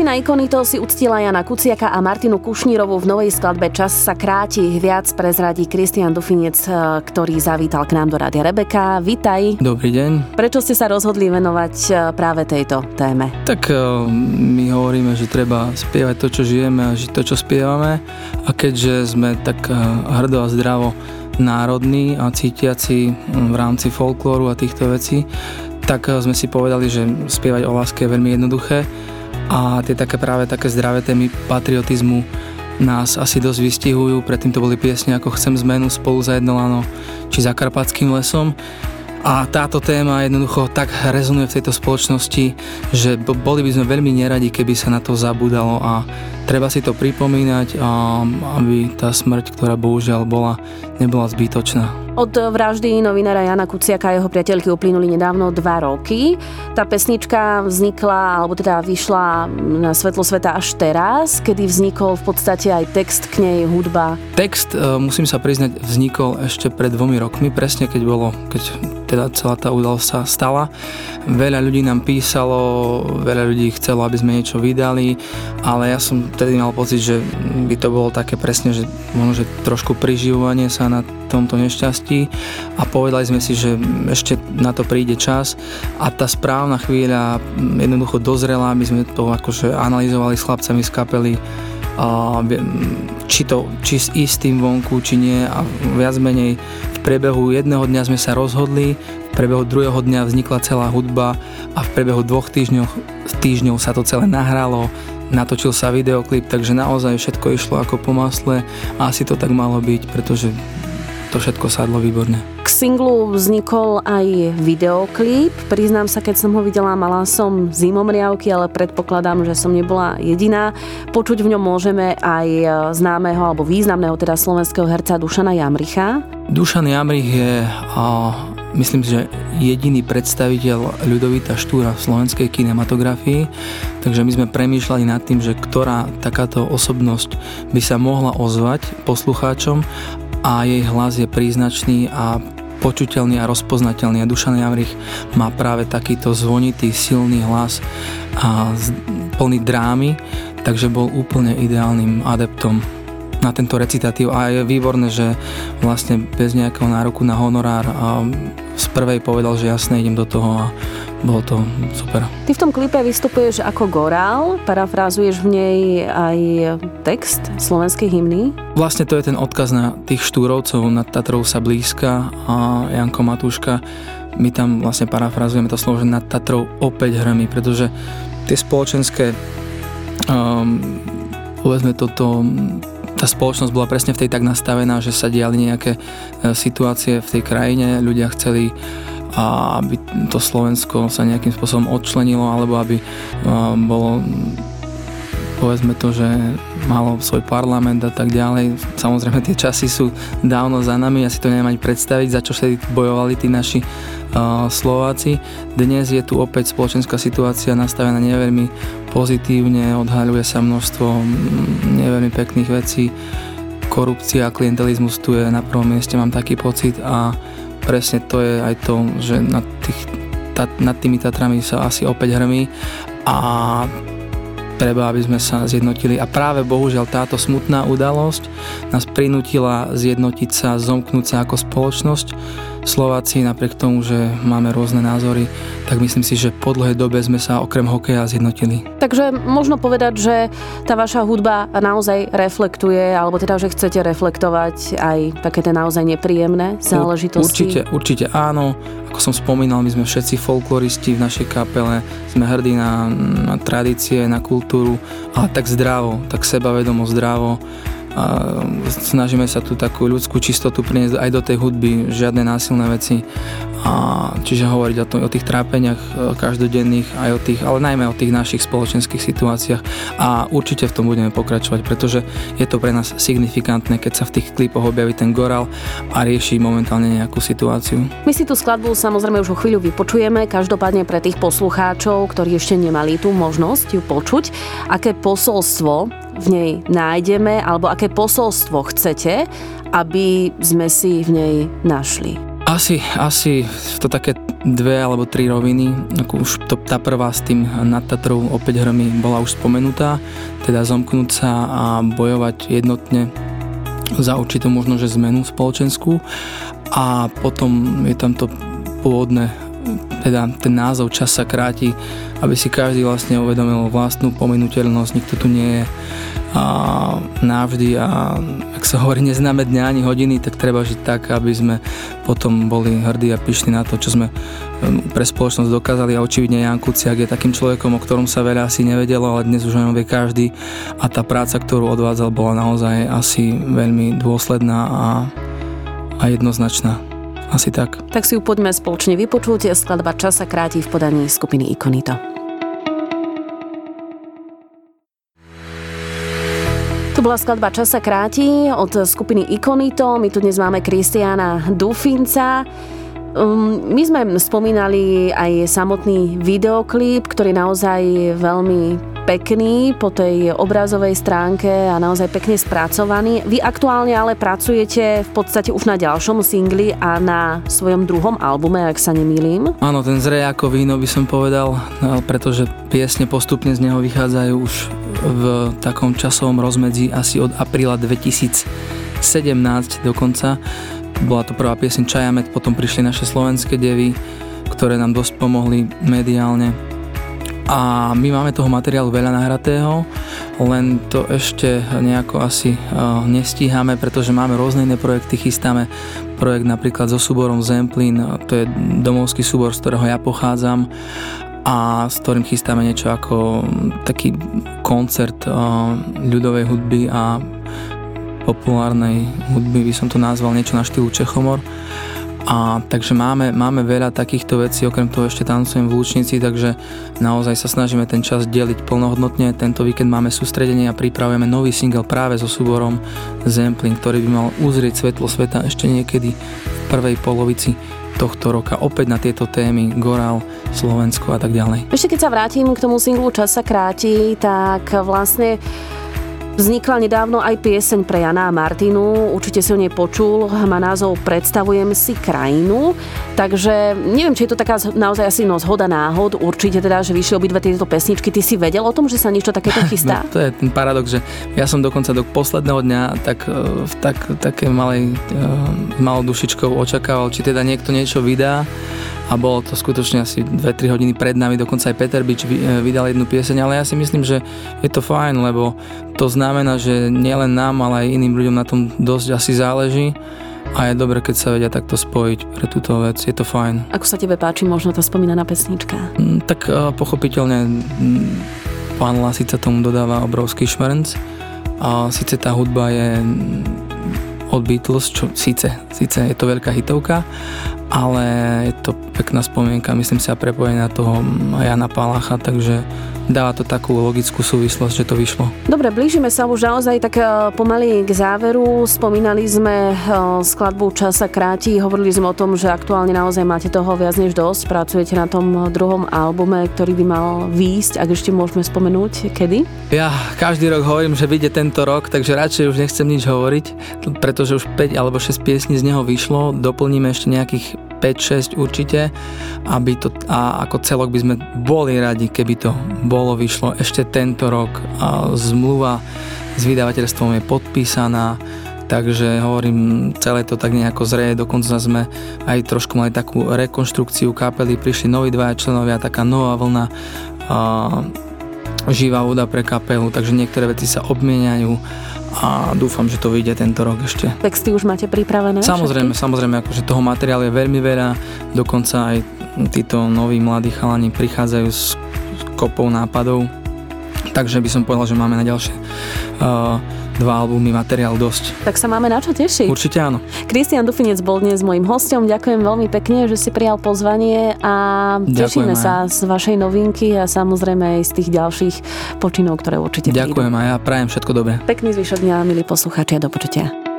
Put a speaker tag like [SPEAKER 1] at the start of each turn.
[SPEAKER 1] Skupina Ikonito si uctila Jana Kuciaka a Martinu Kušnírovú v novej skladbe Čas sa kráti. Viac prezradí Kristian Dufinec, e, ktorý zavítal k nám do Rádia Rebeka. Vítaj.
[SPEAKER 2] Dobrý deň.
[SPEAKER 1] Prečo ste sa rozhodli venovať e, práve tejto téme?
[SPEAKER 2] Tak e, my hovoríme, že treba spievať to, čo žijeme a žiť to, čo spievame. A keďže sme tak hrdo a zdravo národní a cítiaci v rámci folklóru a týchto vecí, tak sme si povedali, že spievať o láske je veľmi jednoduché a tie také práve také zdravé témy patriotizmu nás asi dosť vystihujú. Predtým to boli piesne ako Chcem zmenu spolu za jedno lano či za Karpatským lesom. A táto téma jednoducho tak rezonuje v tejto spoločnosti, že boli by sme veľmi neradi, keby sa na to zabudalo a treba si to pripomínať, aby tá smrť, ktorá bohužiaľ bola, nebola zbytočná.
[SPEAKER 1] Od vraždy novinára Jana Kuciaka a jeho priateľky uplynuli nedávno dva roky. Tá pesnička vznikla, alebo teda vyšla na svetlo sveta až teraz, kedy vznikol v podstate aj text k nej, hudba.
[SPEAKER 2] Text, e, musím sa priznať, vznikol ešte pred dvomi rokmi, presne keď bolo, keď teda celá tá udalosť sa stala. Veľa ľudí nám písalo, veľa ľudí chcelo, aby sme niečo vydali, ale ja som tedy mal pocit, že by to bolo také presne, že možno, že trošku priživovanie sa na tomto nešťastí a povedali sme si, že ešte na to príde čas. A tá správna chvíľa jednoducho dozrela, aby sme to akože analyzovali s chlapcami z kapely či, to, či s istým vonku, či nie. A viac menej v priebehu jedného dňa sme sa rozhodli, v priebehu druhého dňa vznikla celá hudba a v priebehu dvoch týždňov, týždňov sa to celé nahralo, natočil sa videoklip, takže naozaj všetko išlo ako po masle a asi to tak malo byť, pretože to všetko sadlo výborne.
[SPEAKER 1] K singlu vznikol aj videoklip. Priznám sa, keď som ho videla, mala som zimomriavky, ale predpokladám, že som nebola jediná. Počuť v ňom môžeme aj známeho alebo významného teda slovenského herca Dušana Jamricha.
[SPEAKER 2] Dušan Jamrich je a myslím, že jediný predstaviteľ ľudovita Štúra v slovenskej kinematografii, takže my sme premýšľali nad tým, že ktorá takáto osobnosť by sa mohla ozvať poslucháčom a jej hlas je príznačný a počuteľný a rozpoznateľný. A Dušan Jamrich má práve takýto zvonitý, silný hlas a plný drámy, takže bol úplne ideálnym adeptom na tento recitatív a je výborné, že vlastne bez nejakého nároku na honorár z prvej povedal, že jasne idem do toho a bolo to super.
[SPEAKER 1] Ty v tom klipe vystupuješ ako gorál, parafrázuješ v nej aj text slovenskej hymny.
[SPEAKER 2] Vlastne to je ten odkaz na tých štúrovcov, nad Tatrou sa blízka a Janko Matúška. My tam vlastne parafrázujeme to slovo, že nad Tatrou opäť hrmi, pretože tie spoločenské um, povedzme toto tá spoločnosť bola presne v tej tak nastavená, že sa diali nejaké e, situácie v tej krajine, ľudia chceli a aby to Slovensko sa nejakým spôsobom odčlenilo alebo aby bolo povedzme to, že malo svoj parlament a tak ďalej. Samozrejme tie časy sú dávno za nami, ja si to neviem ani predstaviť, za čo vtedy bojovali tí naši uh, Slováci. Dnes je tu opäť spoločenská situácia nastavená neveľmi pozitívne, odhaľuje sa množstvo neveľmi pekných vecí. Korupcia a klientelizmus tu je na prvom mieste, mám taký pocit a presne to je aj to, že nad, tých, ta, nad tými Tatrami sa asi opäť hrmí a treba, aby sme sa zjednotili. A práve bohužiaľ táto smutná udalosť nás prinútila zjednotiť sa, zomknúť sa ako spoločnosť Slováci, napriek tomu, že máme rôzne názory, tak myslím si, že po dlhej dobe sme sa okrem hokeja zjednotili.
[SPEAKER 1] Takže možno povedať, že tá vaša hudba naozaj reflektuje, alebo teda, že chcete reflektovať aj také tie naozaj nepríjemné záležitosti?
[SPEAKER 2] Určite, určite áno. Ako som spomínal, my sme všetci folkloristi v našej kapele, sme hrdí na, na tradície, na kultúru, ale tak zdravo, tak sebavedomo zdravo a snažíme sa tu takú ľudskú čistotu priniesť aj do tej hudby, žiadne násilné veci. A čiže hovoriť o, to, o tých trápeniach e, každodenných, aj o tých, ale najmä o tých našich spoločenských situáciách. A určite v tom budeme pokračovať, pretože je to pre nás signifikantné, keď sa v tých klipoch objaví ten gorál a rieši momentálne nejakú situáciu.
[SPEAKER 1] My si tú skladbu samozrejme už o chvíľu vypočujeme, každopádne pre tých poslucháčov, ktorí ešte nemali tú možnosť ju počuť, aké posolstvo v nej nájdeme, alebo aké posolstvo chcete, aby sme si v nej našli.
[SPEAKER 2] Asi, asi to také dve alebo tri roviny. Ako už to, tá prvá s tým nad Tatrou opäť hrmi bola už spomenutá, teda zomknúť sa a bojovať jednotne za určitú možno, že zmenu spoločenskú a potom je tam to pôvodné teda ten názov čas sa kráti, aby si každý vlastne uvedomil vlastnú pominuteľnosť, nikto tu nie je a navždy a ak sa hovorí neznáme dňa ani hodiny, tak treba žiť tak, aby sme potom boli hrdí a pyšní na to, čo sme um, pre spoločnosť dokázali. A očividne Jan Kuciak je takým človekom, o ktorom sa veľa asi nevedelo, ale dnes už o vie každý. A tá práca, ktorú odvádzal, bola naozaj asi veľmi dôsledná a, a jednoznačná. Asi tak.
[SPEAKER 1] Tak si ju poďme spoločne vypočuť. Skladba Čas sa kráti v podaní skupiny Ikonito. To bola skladba Čas sa kráti od skupiny Ikonito. My tu dnes máme Kristiána Dufinca. Um, my sme spomínali aj samotný videoklip, ktorý naozaj veľmi pekný po tej obrazovej stránke a naozaj pekne spracovaný. Vy aktuálne ale pracujete v podstate už na ďalšom singli a na svojom druhom albume, ak sa nemýlim.
[SPEAKER 2] Áno, ten zrej ako víno by som povedal, no, pretože piesne postupne z neho vychádzajú už v takom časovom rozmedzi asi od apríla 2017 dokonca. Bola to prvá pieseň Čajamet, potom prišli naše slovenské devy, ktoré nám dosť pomohli mediálne a my máme toho materiálu veľa nahratého, len to ešte nejako asi uh, nestíhame, pretože máme rôzne iné projekty, chystáme projekt napríklad so súborom Zemplín, to je domovský súbor, z ktorého ja pochádzam a s ktorým chystáme niečo ako taký koncert uh, ľudovej hudby a populárnej hudby, by som to nazval niečo na štýlu Čechomor a takže máme, máme veľa takýchto vecí, okrem toho ešte tancujem v Lúčnici, takže naozaj sa snažíme ten čas deliť plnohodnotne. Tento víkend máme sústredenie a pripravujeme nový single práve so súborom Zempling, ktorý by mal uzrieť svetlo sveta ešte niekedy v prvej polovici tohto roka opäť na tieto témy Goral, Slovensko a tak ďalej.
[SPEAKER 1] Ešte keď sa vrátim k tomu singlu Čas sa kráti, tak vlastne Vznikla nedávno aj pieseň pre Jana a Martinu, určite si o nej počul, má názov Predstavujem si krajinu, takže neviem, či je to taká naozaj asi no zhoda náhod, určite teda, že vyšli obidve tieto pesničky, ty si vedel o tom, že sa niečo takéto chystá?
[SPEAKER 2] No, to je ten paradox, že ja som dokonca do posledného dňa tak e, v tak, také malej, e, malou dušičkou očakával, či teda niekto niečo vydá a bolo to skutočne asi 2-3 hodiny pred nami, dokonca aj Peter Bič e, vydal jednu pieseň, ale ja si myslím, že je to fajn, lebo to znamená, že nielen nám, ale aj iným ľuďom na tom dosť asi záleží a je dobre, keď sa vedia takto spojiť pre túto vec, je to fajn.
[SPEAKER 1] Ako sa tebe páči možno tá spomínaná pesnička?
[SPEAKER 2] Mm, tak uh, pochopiteľne mm, pán Lasica tomu dodáva obrovský šmrnc a síce tá hudba je mm, od Beatles, čo síce, síce je to veľká hitovka, ale je to pekná spomienka, myslím si, a prepojenie na toho Jana Palacha, takže dáva to takú logickú súvislosť, že to vyšlo.
[SPEAKER 1] Dobre, blížime sa už naozaj tak e, pomaly k záveru. Spomínali sme e, skladbu Čas sa kráti, hovorili sme o tom, že aktuálne naozaj máte toho viac než dosť, pracujete na tom druhom albume, ktorý by mal výjsť, ak ešte môžeme spomenúť, kedy?
[SPEAKER 2] Ja každý rok hovorím, že vyjde tento rok, takže radšej už nechcem nič hovoriť, pretože už 5 alebo 6 piesní z neho vyšlo, doplníme ešte nejakých 5-6 určite, aby to, a ako celok by sme boli radi, keby to bolo vyšlo ešte tento rok. A zmluva s vydavateľstvom je podpísaná, takže hovorím, celé to tak nejako zreje, dokonca sme aj trošku mali takú rekonštrukciu kapely, prišli noví dvaja členovia, taká nová vlna a, živá voda pre kapelu, takže niektoré veci sa obmieniajú a dúfam, že to vyjde tento rok ešte.
[SPEAKER 1] Texty už máte pripravené?
[SPEAKER 2] Samozrejme, všetky? samozrejme, akože toho materiálu je veľmi veľa, dokonca aj títo noví mladí chalani prichádzajú s kopou nápadov, takže by som povedal, že máme na ďalšie uh, dva albumy, materiál dosť.
[SPEAKER 1] Tak sa máme na čo tešiť.
[SPEAKER 2] Určite áno.
[SPEAKER 1] Kristian Dufinec bol dnes môjim hostom. Ďakujem veľmi pekne, že si prijal pozvanie a tešíme sa z vašej novinky a samozrejme aj z tých ďalších počinov, ktoré určite
[SPEAKER 2] Ďakujem prídu. a ja prajem všetko dobré.
[SPEAKER 1] Pekný zvyšok dňa, milí poslucháči a do počutia.